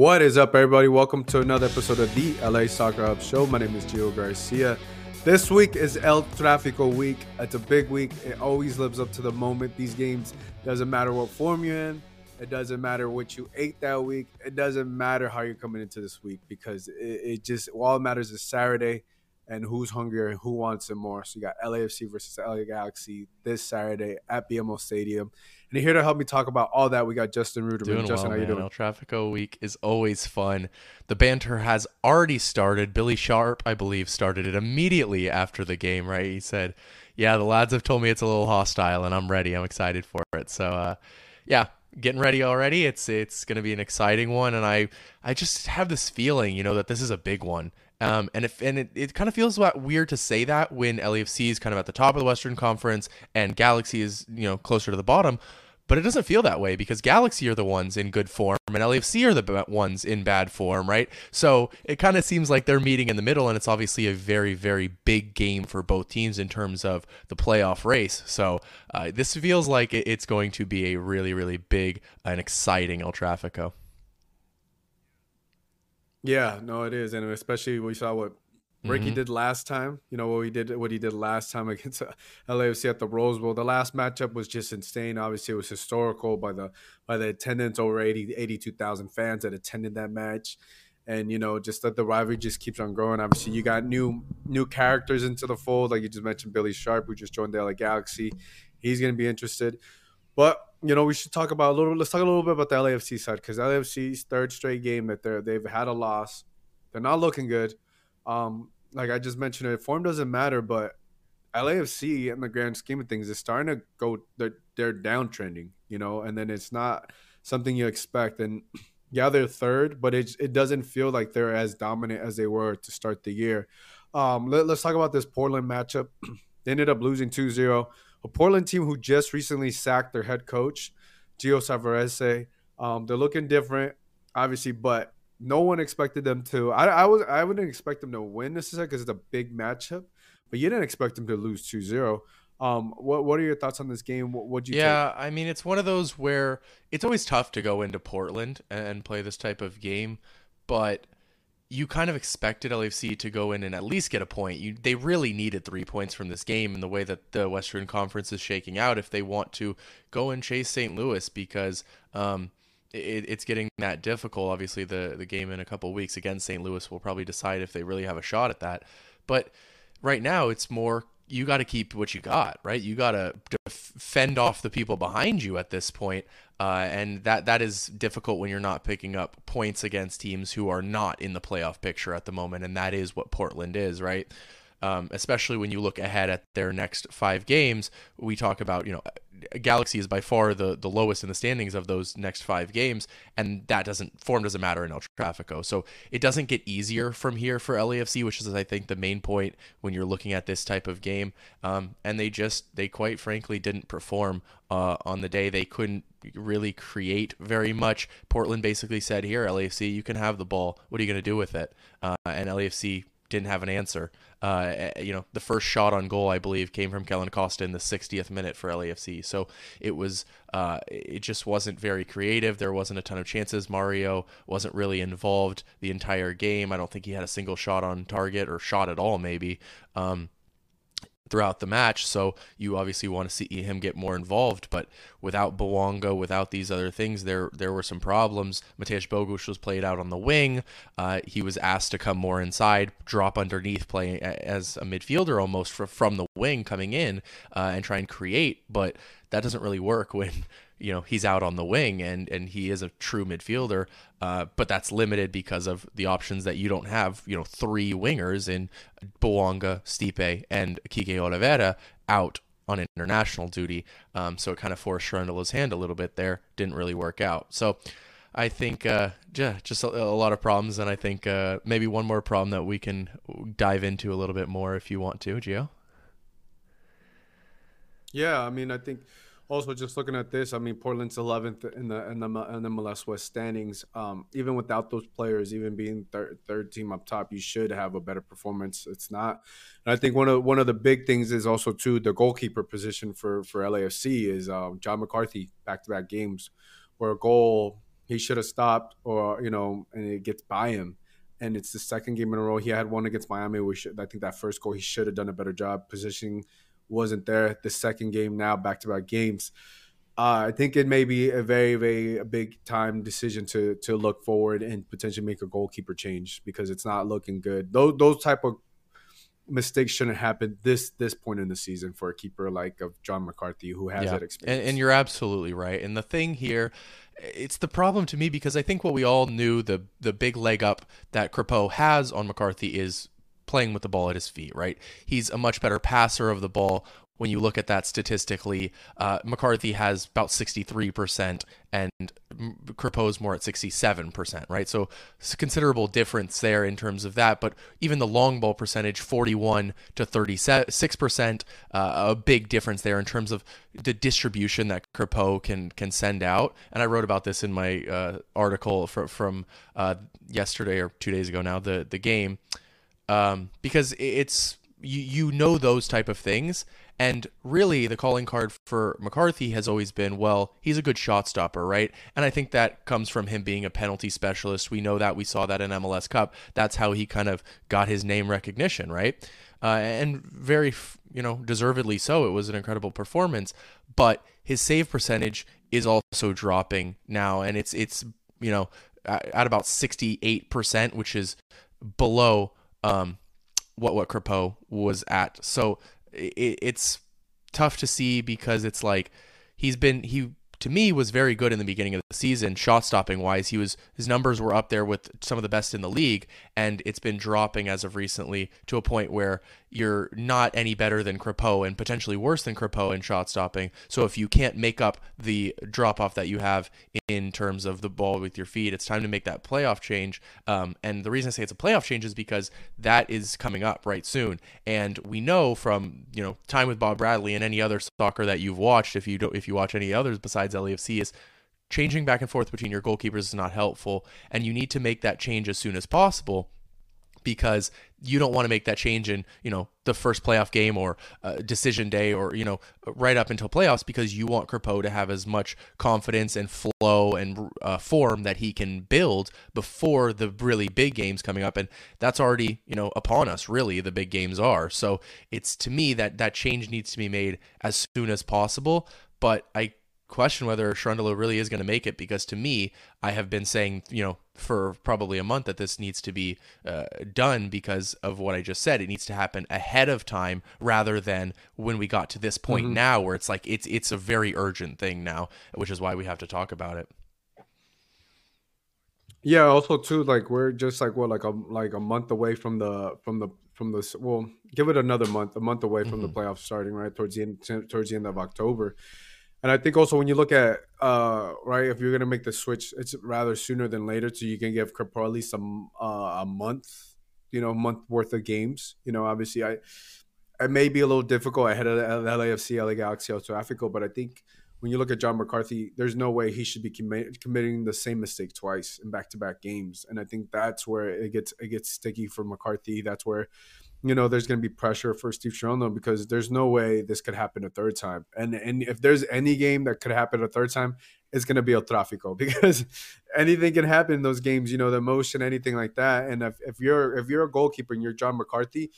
What is up, everybody? Welcome to another episode of the LA Soccer Hub Show. My name is Gio Garcia. This week is El Tráfico week. It's a big week. It always lives up to the moment. These games doesn't matter what form you're in. It doesn't matter what you ate that week. It doesn't matter how you're coming into this week because it, it just all matters is Saturday and who's hungrier and who wants it more. So you got LAFC versus LA Galaxy this Saturday at BMO Stadium. And here to help me talk about all that, we got Justin Ruderman. Doing Justin, well, how you man. doing? El Trafico week is always fun. The banter has already started. Billy Sharp, I believe, started it immediately after the game, right? He said, Yeah, the lads have told me it's a little hostile and I'm ready. I'm excited for it. So uh, yeah, getting ready already. It's it's gonna be an exciting one and I I just have this feeling, you know, that this is a big one. Um, and if and it, it kind of feels weird to say that when LAFC is kind of at the top of the Western Conference and Galaxy is you know closer to the bottom, but it doesn't feel that way because Galaxy are the ones in good form and LAFC are the ones in bad form, right? So it kind of seems like they're meeting in the middle, and it's obviously a very very big game for both teams in terms of the playoff race. So uh, this feels like it's going to be a really really big and exciting El Trafico. Yeah, no, it is, and especially we saw what Ricky Mhm. did last time. You know what we did, what he did last time against uh, LAFC at the Rose Bowl. The last matchup was just insane. Obviously, it was historical by the by the attendance over 80, 82,000 fans that attended that match, and you know just that the rivalry just keeps on growing. Obviously, you got new new characters into the fold, like you just mentioned, Billy Sharp, who just joined the LA Galaxy. He's going to be interested, but you know, we should talk about a little. Let's talk a little bit about the LAFC side because LAFC's third straight game that they're they've had a loss. They're not looking good. Um, like I just mentioned, it form doesn't matter, but LAFC in the grand scheme of things is starting to go. They're they're downtrending, you know, and then it's not something you expect. And yeah, they're third, but it it doesn't feel like they're as dominant as they were to start the year. Um, let, us talk about this Portland matchup. they ended up losing 2-0 a Portland team who just recently sacked their head coach, Gio Savarese. Um, they're looking different, obviously, but no one expected them to. I, I was I wouldn't expect them to win necessarily because it's a big matchup, but you didn't expect them to lose 2-0. Um, what what are your thoughts on this game? What would you? Yeah, take? I mean, it's one of those where it's always tough to go into Portland and play this type of game, but you kind of expected LAFC to go in and at least get a point. You they really needed three points from this game in the way that the Western Conference is shaking out if they want to go and chase St. Louis because um, it, it's getting that difficult. Obviously, the the game in a couple weeks against St. Louis will probably decide if they really have a shot at that. But right now, it's more you got to keep what you got, right? You got to fend off the people behind you at this point, uh, and that that is difficult when you're not picking up points against teams who are not in the playoff picture at the moment, and that is what Portland is, right? Um, especially when you look ahead at their next five games. We talk about, you know, Galaxy is by far the, the lowest in the standings of those next five games, and that doesn't form doesn't matter in El Trafico. So it doesn't get easier from here for LAFC, which is I think the main point when you're looking at this type of game. Um, and they just they quite frankly didn't perform uh, on the day. They couldn't really create very much. Portland basically said, "Here, LAFC, you can have the ball. What are you going to do with it?" Uh, and LAFC didn't have an answer. Uh, eh, you know, the first shot on goal, I believe, came from Kellyn Acosta in the 60th minute for LAFC. So it was, uh, it just wasn't very creative. There wasn't a ton of chances. Mario wasn't really involved the entire game. I don't think he had a single shot on target or shot at all, maybe. Um, throughout the match. So you obviously want to see him get more involved. But without Bouanga, without these other things, there there were some problems. Mateusz Bogusz was played out on the wing. Uh, he was asked to come more inside, drop underneath, play as a midfielder almost from the wing coming in uh, and try and create. But that doesn't really work when you know he's out on the wing and and he is a true midfielder uh, but that's limited because of the options that you don't have you know three wingers in Bouanga, Stipe and Kike Oliveira out on international duty. Um, so it kind of forced Cherundolo's hand a little bit there. Didn't really work out. So I think uh, yeah, just a, a, lot of problems, and I think uh, maybe one more problem that we can dive into a little bit more if you want to, Gio. Yeah, I mean, I think also just looking at this, I mean, Portland's 11th in the in the, in the MLS West standings. Um, even without those players, even being third third team up top, you should have a better performance. It's not, and I think one of one of the big things is also too the goalkeeper position for for LAFC is um, John McCarthy back to back games, where a goal he should have stopped, or you know, and it gets by him. And it's the second game in a row. He had one against Miami, which I think that first goal he should have done a better job. Positioning wasn't there. The second game now, back to back games. Uh, I think it may be a very, very big time decision to to look forward and potentially make a goalkeeper change because it's not looking good. Those those type of mistakes shouldn't happen this this point in the season for a keeper like of John McCarthy who has yeah. that experience. And, and you're absolutely right. And the thing here, it's the problem to me because I think what we all knew the the big leg up that Crépeau has on McCarthy is playing with the ball at his feet, right? He's a much better passer of the ball when you look at that statistically, uh, McCarthy has about 63% and Crépeau's more at 67%, right? So considerable difference there in terms of that. But even the long ball percentage, 41 to 36%, uh, a big difference there in terms of the distribution that Crépeau can can send out. And I wrote about this in my uh, article from, from uh, yesterday or two days ago now, the, the game, um, because it's you, you know those type of things and really, the calling card for McCarthy has always been, well, he's a good shot stopper, right? And I think that comes from him being a penalty specialist. We know that. We saw that in MLS Cup. That's how he kind of got his name recognition, right? Uh, and very, you know, deservedly so. It was an incredible performance, but his save percentage is also dropping now, and it's it's you know at about sixty eight percent, which is below um, what what Crépeau was at. So it, it's tough to see because it's like he's been he to me was very good in the beginning of the season shot stopping wise he was his numbers were up there with some of the best in the league and it's been dropping as of recently to a point where you're not any better than Crépeau and potentially worse than Crépeau in shot stopping. So if you can't make up the drop off that you have in terms of the ball with your feet it's time to make that playoff change. Um, and the reason I say it's a playoff change is because that is coming up right soon. And we know from you know time with Bob Bradley and any other soccer that you've watched if you don't if you watch any others besides besides LAFC is changing back and forth between your goalkeepers is not helpful, and you need to make that change as soon as possible because you don't want to make that change in you know the first playoff game or uh, decision day or you know right up until playoffs because you want Crépeau to have as much confidence and flow and uh, form that he can build before the really big games coming up. And that's already you know upon us really the big games are. So it's to me that that change needs to be made as soon as possible. But I question whether Cherundolo really is going to make it because to me, I have been saying, you know, for probably a month that this needs to be uh, done because of what I just said. It needs to happen ahead of time rather than when we got to this point mm-hmm. now where it's like it's it's a very urgent thing now, which is why we have to talk about it. Yeah, also too, like we're just like what, like a like a month away from the from the from the well, give it another month, a month away from mm-hmm. the playoffs starting, right towards the end towards the end of October. And I think also when you look at uh, right, if you're gonna make the switch, it's rather sooner than later, so you can give Crépeau at least some uh, a month, you know, month worth of games. You know, obviously, I it may be a little difficult ahead of the LAFC, LA Galaxy, El Tráfico, but I think when you look at John McCarthy, there's no way he should be committing the same mistake twice in back-to-back games, and I think that's where it gets it gets sticky for McCarthy. That's where you know there's going to be pressure for Steve Cherundolo because there's no way this could happen a third time. And and if there's any game that could happen a third time, it's going to be El Tráfico because anything can happen in those games. You know, the emotion, anything like that. And if, if you're if you're a goalkeeper and you're John McCarthy,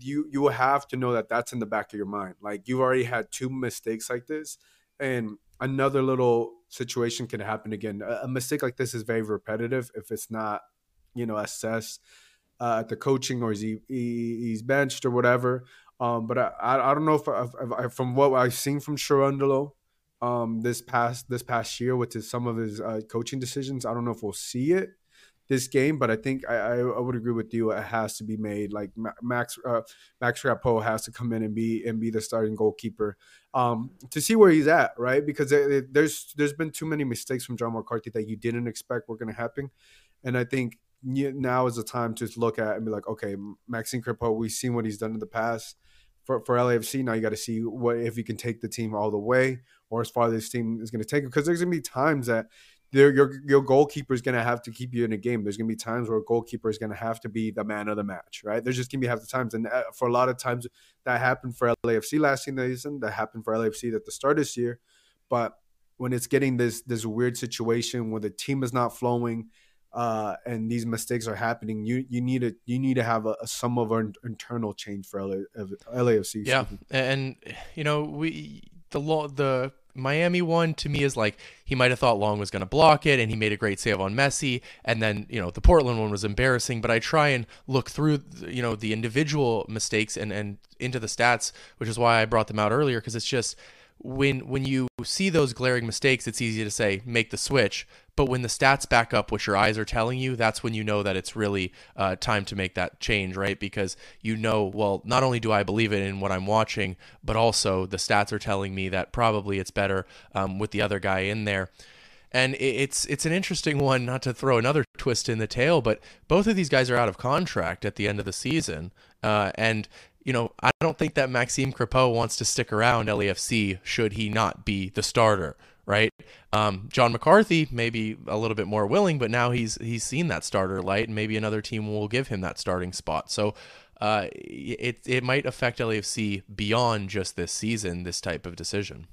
you you have to know that that's in the back of your mind. Like you've already had two mistakes like this, and another little situation can happen again. A, a mistake like this is very repetitive if it's not, you know, assessed uh, at the coaching or is he, he he's benched or whatever. Um, but I, I, don't know if, if, from what I've seen from Cherundolo um, this past this past year with his, some of his uh, coaching decisions, I don't know if we'll see it this game, but I think I, I, would agree with you. It has to be made. Like Max uh, Max Crépeau has to come in and be and be the starting goalkeeper um, to see where he's at, right? Because it, it, there's there's been too many mistakes from John McCarthy that you didn't expect were going to happen, and I think now is the time to look at and be like, okay, Maxime Crépeau, we've seen what he's done in the past. For, for LAFC, now you got to see what if he can take the team all the way, or as far as this team is going to take it. Because there's going to be times that your your goalkeeper is going to have to keep you in a game. There's going to be times where a goalkeeper is going to have to be the man of the match, right? There's just going to be half the times, and uh, for a lot of times that happened for LAFC last season, that happened for LAFC at the start of this year, but when it's getting this this weird situation where the team is not flowing uh, and these mistakes are happening, you you need to you need to have a, a some of our internal change for LA, LAFC. Yeah, and you know we the law the Miami one to me is like he might have thought Long was going to block it, and he made a great save on Messi. And then you know the Portland one was embarrassing, but I try and look through you know the individual mistakes and and into the stats, which is why I brought them out earlier because it's just when when you see those glaring mistakes, it's easy to say make the switch. But when the stats back up what your eyes are telling you, that's when you know that it's really uh, time to make that change, right? Because you know, well, not only do I believe it in what I'm watching, but also the stats are telling me that probably it's better um, with the other guy in there. And it's it's an interesting one, not to throw another twist in the tail, but both of these guys are out of contract at the end of the season, uh, and you know, I don't think that Maxime Crepeau wants to stick around LAFC should he not be the starter, right? Um, John McCarthy may be a little bit more willing, but now he's he's seen that starter light, and maybe another team will give him that starting spot. So uh, it it might affect LAFC beyond just this season. This type of decision.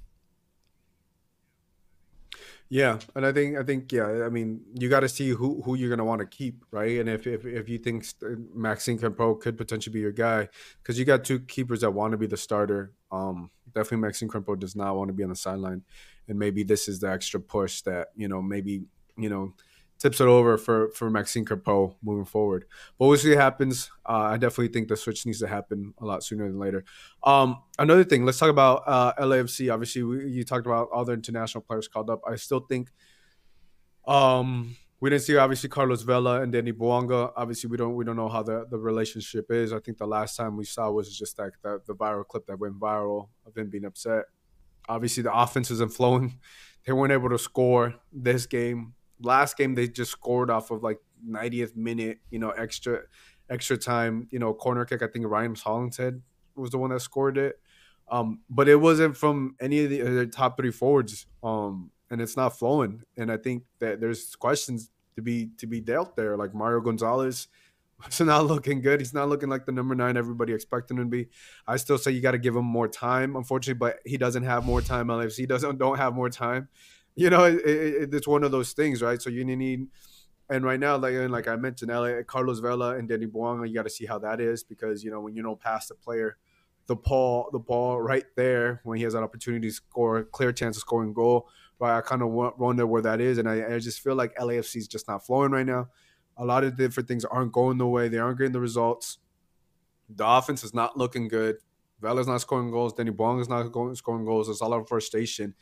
Yeah, and I think I think yeah, I mean you got to see who who you're gonna want to keep, right? And if if, if you think Maxime Crepeau could potentially be your guy, because you got two keepers that want to be the starter. Um, definitely Maxime Crepeau does not want to be on the sideline, and maybe this is the extra push that you know maybe you know tips it over for for Maxime Crepeau moving forward. But we'll see what happens. Uh, I definitely think the switch needs to happen a lot sooner than later. Um, another thing, let's talk about uh, LAFC. Obviously, we, you talked about all the international players called up. I still think um, we didn't see obviously Carlos Vela and Danny Bouanga. Obviously, we don't we don't know how the, the relationship is. I think the last time we saw was just like the, the viral clip that went viral of him being upset. Obviously, the offense isn't flowing. They weren't able to score this game last game they just scored off of like 90th minute, you know, extra extra time, you know, corner kick. I think Ryan Hollingshead was the one that scored it. Um, but it wasn't from any of the, top three forwards. Um, and it's not flowing. And I think that there's questions to be to be dealt there. Like Mario Gonzalez is not looking good. He's not looking like the number nine everybody expected him to be. I still say you got to give him more time, unfortunately, but he doesn't have more time. LFC doesn't don't have more time you know, it, it, it's one of those things, right? So you need, and right now, like and like I mentioned, LA, Carlos Vela and Danny Bouanga, you got to see how that is because you know when you don't pass the player, the ball, the ball right there when he has an opportunity to score, clear chance of scoring goal. Right, I kind of wonder where that is, and I, I just feel like LAFC is just not flowing right now. A lot of different things aren't going the way; they aren't getting the results. The offense is not looking good. Vela's not scoring goals. Danny Bouanga is not going, scoring goals. It's a lot of frustration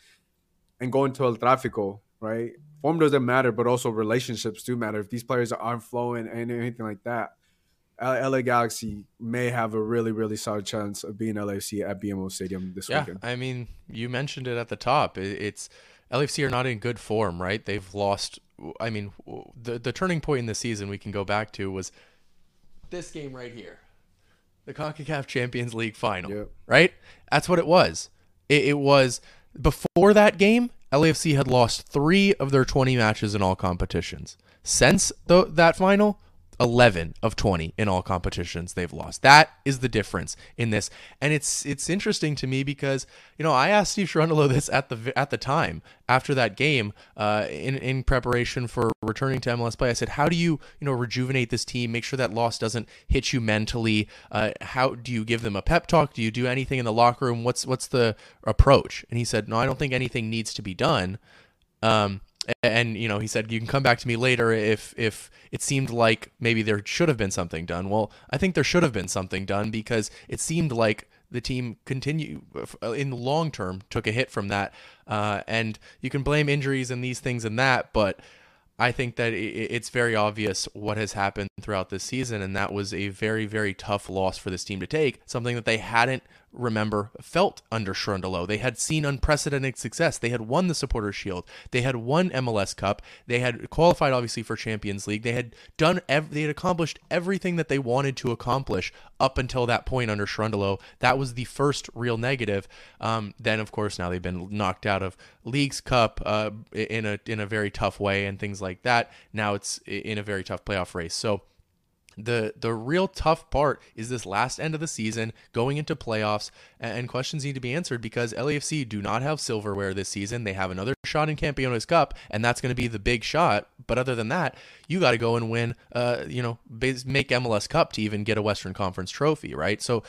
and going to El Tráfico, right? Form doesn't matter, but also relationships do matter. If these players aren't flowing and anything like that, LA Galaxy may have a really, really solid chance of being LAFC at BMO Stadium this yeah, weekend. I mean, you mentioned it at the top. It's LAFC are not in good form, right? They've lost. I mean, the the turning point in the season we can go back to was this game right here, the Concacaf Champions League final, yep. right? That's what it was. It, it was before that game, LAFC had lost three of their 20 matches in all competitions. Since the, that final, 11 of 20 in all competitions they've lost. That is the difference in this. And it's it's interesting to me because, you know, I asked Steve Cherundolo this at the at the time after that game uh, in in preparation for returning to MLS play. I said, "How do you, you know, rejuvenate this team, make sure that loss doesn't hit you mentally? Uh, how do you give them a pep talk? Do you do anything in the locker room? What's what's the approach?" And he said, "No, I don't think anything needs to be done." Um, and you know he said you can come back to me later if if it seemed like maybe there should have been something done. Well i think there should have been something done because it seemed like the team continue uh, in the long term took a hit from that. Uh, and you can blame injuries and these things and that but I think that it's very obvious what has happened throughout this season, and that was a very, very tough loss for this team to take. Something that they hadn't remember felt under Cherundolo. They had seen unprecedented success. They had won the Supporters Shield. They had won MLS Cup. They had qualified obviously for Champions League. They had done ev- they had accomplished everything that they wanted to accomplish up until that point under Cherundolo. That was the first real negative. Um, then of course now they've been knocked out of Leagues Cup uh, in a in a very tough way and things like that. Now it's in a very tough playoff race. So the the real tough part is this last end of the season going into playoffs and questions need to be answered because LAFC do not have silverware this season they have another shot in Campeones Cup and that's going to be the big shot but other than that you got to go and win uh you know make MLS Cup to even get a Western Conference trophy right so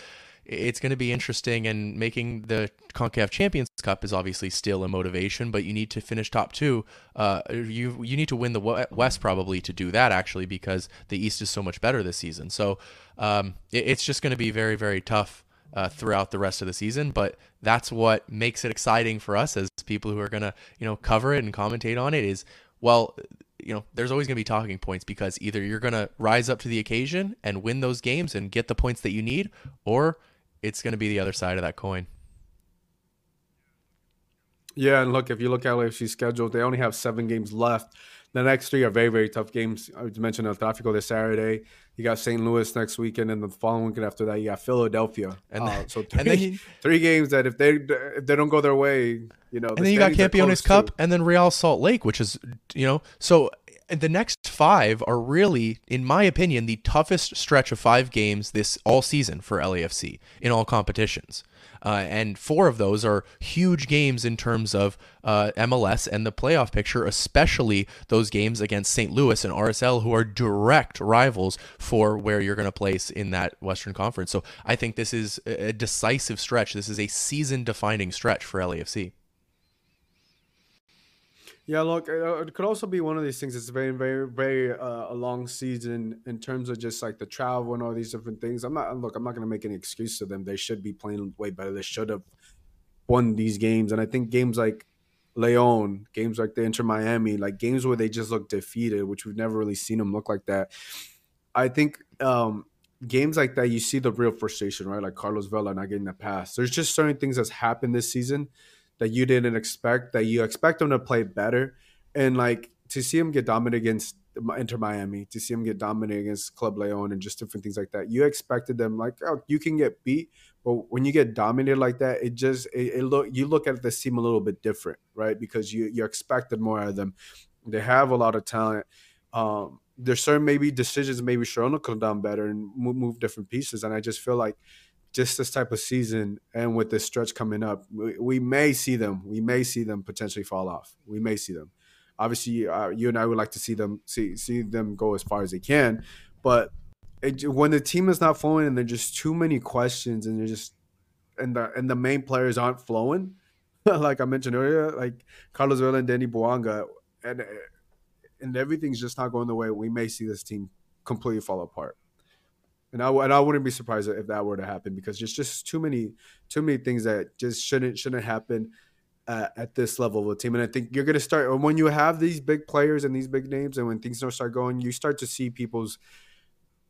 it's going to be interesting and making the CONCACAF Champions Cup is obviously still a motivation, but you need to finish top two. Uh, you you need to win the West probably to do that actually because the East is so much better this season. So um, it, it's just going to be very very tough uh, throughout the rest of the season. But that's what makes it exciting for us as people who are going to you know cover it and commentate on it. Is well, you know, there's always going to be talking points because either you're going to rise up to the occasion and win those games and get the points that you need, or it's going to be the other side of that coin. Yeah, and look, if you look at LAFC's schedule, they only have seven games left. The next three are very, very tough games. I mentioned El Tráfico this Saturday. You got St. Louis next weekend, and the following weekend after that, you got Philadelphia. And uh, so three, and then three games that if they if they don't go their way, you know. And then you got Campeones Cup, and then Real Salt Lake, which is you know so the next five are really, in my opinion, the toughest stretch of five games this all season for LAFC in all competitions. Uh, and four of those are huge games in terms of uh, MLS and the playoff picture, especially those games against St. Louis and RSL, who are direct rivals for where you're going to place in that Western Conference. So I think this is a decisive stretch. This is a season defining stretch for LAFC. Yeah, look, it could also be one of these things. It's very, very, very uh, a long season in terms of just like the travel and all these different things. I'm not look. I'm not going to make any excuse to them. They should be playing way better. They should have won these games. And I think games like Leon, games like the Inter Miami, like games where they just look defeated, which we've never really seen them look like that. I think um, games like that, you see the real frustration, right? Like Carlos Vela not getting the pass. There's just certain things that's happened this season that you didn't expect that you expect them to play better and like to see him get dominant against Inter Miami, to see him get dominant against Club Leon and just different things like that. You expected them like, oh, you can get beat, but when you get dominated like that, it just it, it look you look at the team a little bit different, right? Because you you expected more out of them. They have a lot of talent. Um, there's certain maybe decisions maybe Sharona could have done better and move, move different pieces, and I just feel like just this type of season and with this stretch coming up, we, we, may see them. We may see them potentially fall off. We may see them. Obviously, uh, you and I would like to see them see see them go as far as they can, but it, when the team is not flowing and there's just too many questions and they're just and the and the main players aren't flowing, like I mentioned earlier, like Carlos Vela and Danny Bouanga, and and everything's just not going the way we may see this team completely fall apart and I and I wouldn't be surprised if that were to happen because there's just too many too many things that just shouldn't shouldn't happen uh, at this level of a team. And I think you're going to start when you have these big players and these big names, and when things don't start going, you start to see people's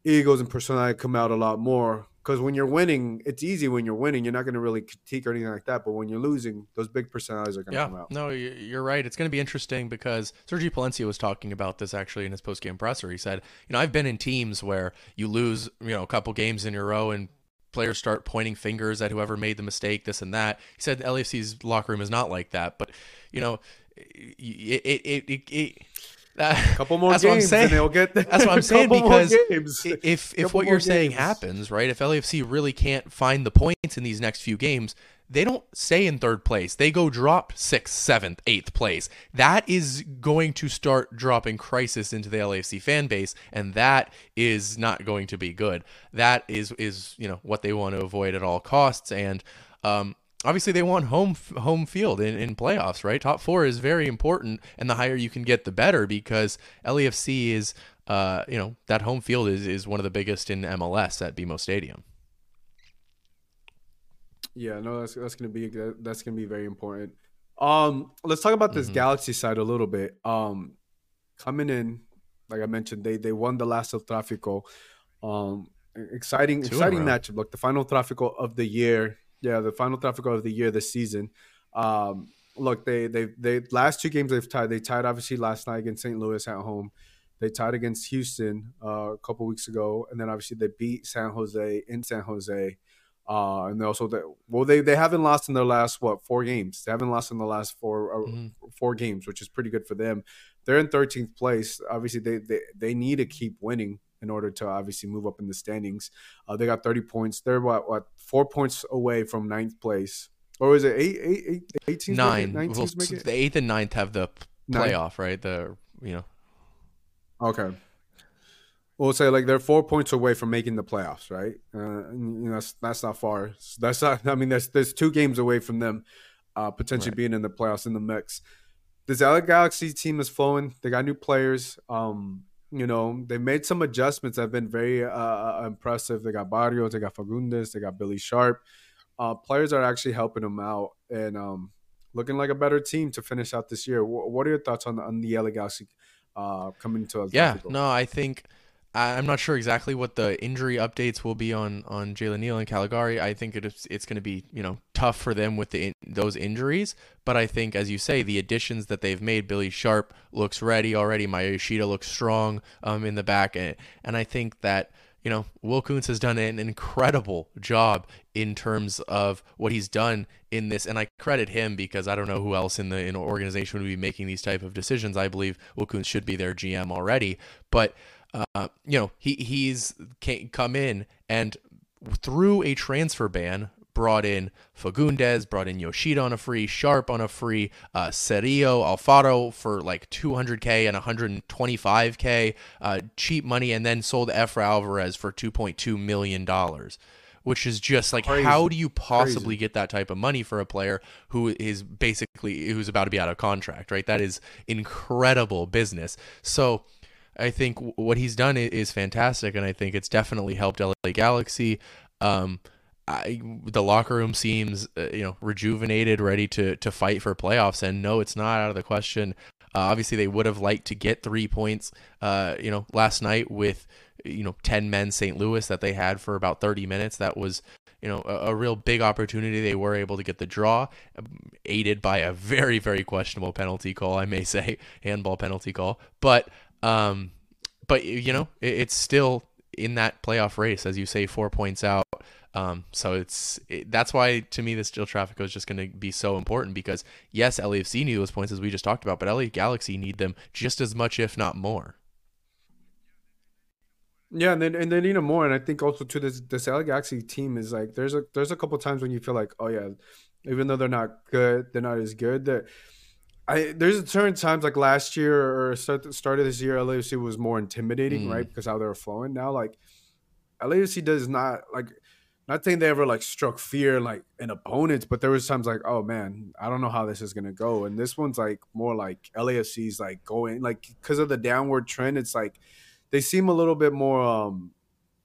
egos and personality come out a lot more because when you're winning, it's easy when you're winning. You're not going to really critique or anything like that. But when you're losing, those big personalities are going to yeah, come out. No, you're right. It's going to be interesting because Sergio Palencia was talking about this actually in his post game presser. He said, you know, I've been in teams where you lose, you know, a couple games in a row and players start pointing fingers at whoever made the mistake, this and that. He said LAFC's locker room is not like that, but you know, it it it, it, a couple more that's games, what I'm saying. they'll get. That's what I'm saying because if if what you're games. saying happens, right? If LAFC really can't find the points in these next few games, they don't stay in third place. They go drop sixth, seventh, eighth place. That is going to start dropping crisis into the LAFC fan base, and that is not going to be good. That is is you know what they want to avoid at all costs, and um, obviously they want home home field in, in playoffs, right? Top four is very important, and the higher you can get, the better because LAFC is, uh, you know, that home field is is one of the biggest in MLS at BMO Stadium. Yeah, no, that's that's gonna be that's gonna be very important. Um, let's talk about this mm-hmm. Galaxy side a little bit. Um, coming in, like I mentioned, they they won the last El Tráfico. Um, exciting, Two exciting matchup. Look, the final Tráfico of the year yeah, the final Tráfico of the year this season. Um, look, they they they last two games they've tied. They tied obviously last night against St. Louis at home. They tied against Houston uh, a couple weeks ago, and then obviously they beat San Jose in San Jose. Uh, and they also they, well they they haven't lost in their last what four games. They haven't lost in the last four uh, mm-hmm. four games, which is pretty good for them. They're in 13th place. Obviously, they they, they need to keep winning in order to obviously move up in the standings. Uh, they got 30 points. They're what what four points away from ninth place, or is it eight eight eight eight teams? Nine. Nine Well, make it? the eighth and ninth have the Nine. playoff, right? The you know Okay. We'll say like they're four points away from making the playoffs, right? Uh, you know, that's, that's not far. That's not. I mean, there's there's two games away from them uh, potentially Right. being in the playoffs in the mix. This LA Galaxy team is flowing. They got new players. Um, you know, they made some adjustments that have been very uh, uh, impressive. They got Barrios, they got Fagúndez, they got Billy Sharp. Uh, players are actually helping them out and um, looking like a better team to finish out this year. Wh- What are your thoughts on on the LA Galaxy uh, coming to us? Yeah, no, I think I'm not sure exactly what the injury updates will be on on Jalen Neal and Calegari. I think it is, it's going to be you know tough for them with the in, those injuries. But I think, as you say, the additions that they've made, Billy Sharp looks ready already. Maya Yoshida looks strong um, in the back, and, and I think that. You know, Will Kuntz has done an incredible job in terms of what he's done in this, and I credit him because I don't know who else in the in organization would be making these type of decisions. I believe Will Kuntz should be their GM already, but uh, you know, he he's come in and through a transfer ban brought in Fagúndez, brought in Yoshida on a free, Sharp on a free, uh, Cerrillo, Alfaro for like 200k and 125k, uh, cheap money, and then sold Efra Alvarez for 2.2 million dollars. Which is just like, Crazy. how do you possibly Crazy. get that type of money for a player who is basically who's about to be out of contract, right? That is incredible business. So, I think what he's done is fantastic, and I think it's definitely helped LA Galaxy. Um, I, the locker room seems uh, you know rejuvenated, ready to to fight for playoffs. And no, it's not out of the question. Uh, obviously, they would have liked to get three points. Uh, you know, last night with you know ten men St. Louis that they had for about thirty minutes. That was you know a, a real big opportunity. They were able to get the draw, um, aided by a very very questionable penalty call, I may say, handball penalty call. But um, but you know it, it's still in that playoff race, as you say, four points out. Um, so it's it, that's why to me this El Tráfico is just going to be so important because yes, LAFC need those points as we just talked about, but LA Galaxy need them just as much, if not more. Yeah, and then and they need them more. And I think also to this this LA Galaxy team is like there's a there's a couple times when you feel like oh yeah, even though they're not good, they're not as good. That I there's a certain times like last year or start start of this year, LAFC was more intimidating, Mm. right? Because how they were flowing. Now like LAFC does not like. Not saying they ever like struck fear like in opponents, but there was times like, oh man, I don't know how this is gonna go. And this one's like more like LAFC's like going like because of the downward trend. It's like they seem a little bit more um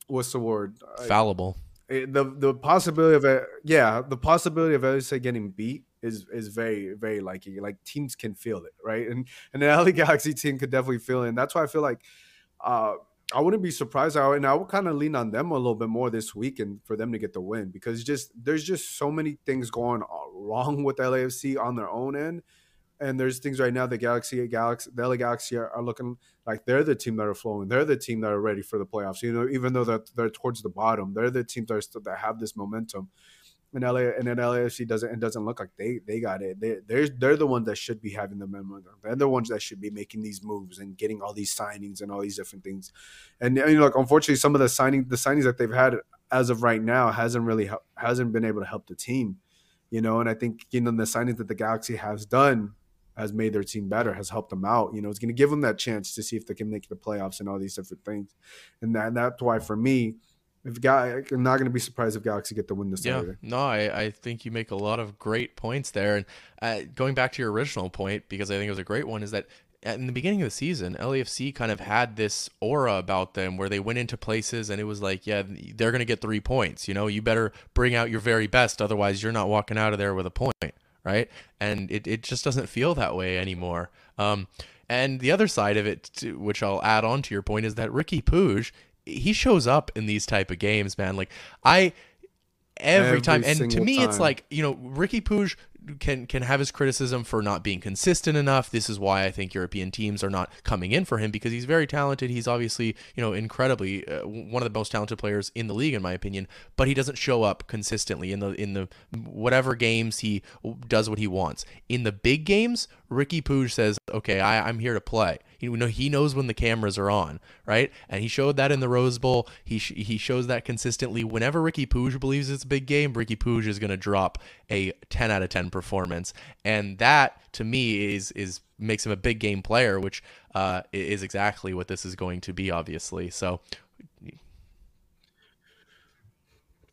what's the word Fallible. it- the the possibility of it yeah the possibility of LA getting beat is is very very likely like teams can feel it right and and the LA Galaxy team could definitely feel it and that's why I feel like uh I wouldn't be surprised I, and I would kind of lean on them a little bit more this week and for them to get the win because just there's just so many things going wrong with LAFC on their own end and there's things right now the Galaxy Galaxy the LA Galaxy are, are looking like they're the team that are flowing. They're the team that are ready for the playoffs. You know, even though they're, they're towards the bottom, they're the team that are that have this momentum. And LA and then LAFC doesn't it doesn't look like they they got it. They they're they're the ones that should be having the momentum. They're the ones that should be making these moves and getting all these signings and all these different things. And you know, like unfortunately, some of the signing the signings that they've had as of right now hasn't really hel- hasn't been able to help the team. You know, and I think you know the signings that the Galaxy has done has made their team better, has helped them out. You know, it's going to give them that chance to see if they can make the playoffs and all these different things. And that, that's why for me, if Gal- I'm not going to be surprised if Galaxy get the win this Yeah, Saturday. no, I, I think you make a lot of great points there. And uh, going back to your original point, because I think it was a great one, is that in the beginning of the season, LAFC kind of had this aura about them where they went into places and it was like, yeah, they're going to get three points. You know, you better bring out your very best, otherwise you're not walking out of there with a point, right? And it, it just doesn't feel that way anymore. Um, and the other side of it, too, which I'll add on to your point, is that Ricky Puig, he shows up in these type of games, man. Like I every, Every time. And to me, it's like you know, Ricky Puig can can have his criticism for not being consistent enough. This is why I think European teams are not coming in for him because he's very talented. He's obviously you know incredibly uh, one of the most talented players in the league in my opinion. But he doesn't show up consistently in the in the whatever games he does what he wants. In the big games, Ricky Puig says, "Okay, I, I'm here to play." You know, he knows when the cameras are on, right? And he showed that in the Rose Bowl. He sh- he shows that consistently. Whenever Ricky Puig believes it's a big game, Ricky Puig is going to drop a 10 out of 10 performance, and that to me is is makes him a big game player, which uh, is exactly what this is going to be, obviously. So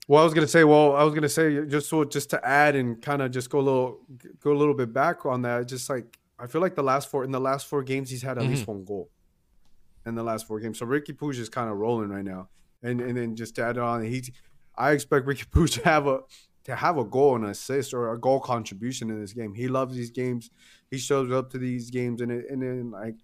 Well, I was gonna say, well, I was gonna say just so just to add and kind of just go a little go a little bit back on that. Just like I feel like the last four in the last four games, he's had at mm-hmm. least one goal in the last four games. So Ricky Puig is kind of rolling right now, and and then just to add on, he, I expect Ricky Puig to have a to have a goal and assist or a goal contribution in this game. He loves these games. He shows up to these games, and it, and then like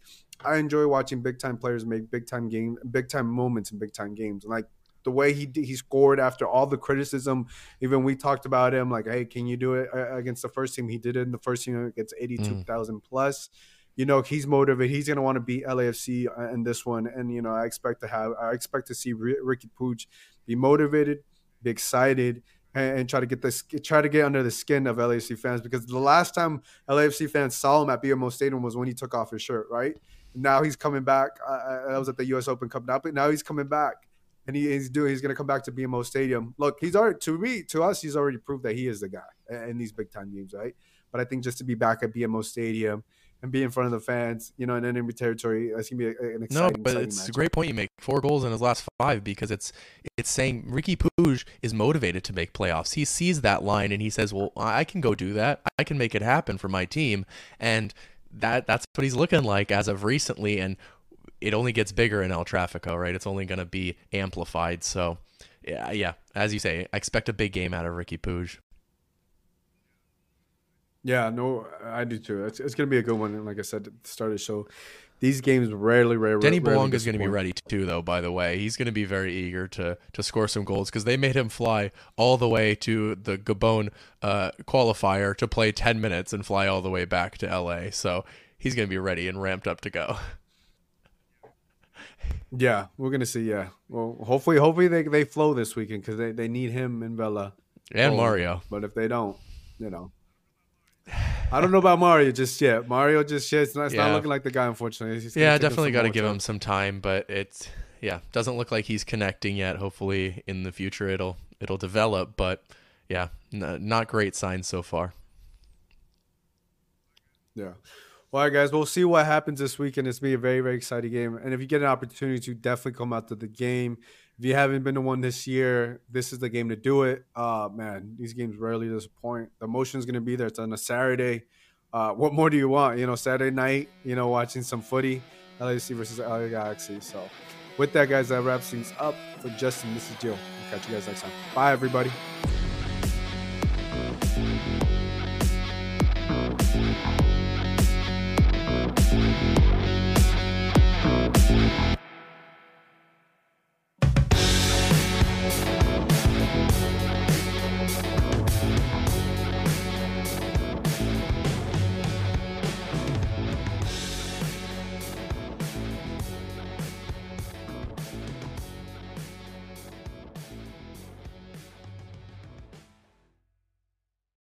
I enjoy watching big time players make big time game, big time moments in big time games. Like the way he he scored after all the criticism. Even we talked about him like, hey, can you do it uh, against the first team? He did it in the first team against eighty two thousand mm. plus. You know he's motivated. He's going to want to beat LAFC uh, in this one, and you know I expect to have I expect to see Ricky Puig be motivated, be excited, and, and, try to get this try to get under the skin of LAFC fans because the last time LAFC fans saw him at BMO Stadium was when he took off his shirt, right? Now he's coming back. Uh, that was at the U.S. Open Cup. Now, but now he's coming back and he, he's doing. He's going to come back to BMO Stadium. Look, he's already to me to us. He's already proved that he is the guy in these big time games, right? But I think just to be back at BMO Stadium and be in front of the fans, you know, in enemy territory, that's gonna be an exciting. No, but exciting it's a great point you make. Four goals in his last five because it's it's saying Ricky Puig is motivated to make playoffs. He sees that line and he says, "Well, I can go do that. I can make it happen for my team." And that that's what he's looking like as of recently. And it only gets bigger in El Trafico, right? It's only going to be amplified. So, yeah, yeah, as you say, I expect a big game out of Ricky Puig. Yeah, no, I do too. It's, it's going to be a good one. And like I said at the start of the show, these games rarely, rarely. Denny Bouanga is going to be ready too, though. By the way, he's going to be very eager to to score some goals because they made him fly all the way to the Gabon uh, qualifier to play ten minutes and fly all the way back to LA. So he's going to be ready and ramped up to go. Yeah, we're gonna see. Yeah, well, hopefully, hopefully they, they flow this weekend because they, they need him and Vela and oh, Mario. But if they don't, you know, I don't know about Mario just yet. Mario just yet. It's not, it's yeah. not looking like the guy, unfortunately. He's yeah, definitely got to give time. him some time, but it's yeah, doesn't look like he's connecting yet. Hopefully, in the future, it'll it'll develop. But yeah, n- not great signs so far. Yeah. All right, guys, we'll see what happens this weekend. It's gonna be a very, very exciting game. And if you get an opportunity to definitely come out to the game. If you haven't been to one this year, this is the game to do it. Uh, man, these games rarely disappoint. The emotion is going to be there. It's on a Saturday. Uh, what more do you want? You know, Saturday night, you know, watching some footy, LAC versus LA Galaxy. So, with that, guys, that wraps things up for Justin. This is Jill. We'll catch you guys next time. Bye, everybody.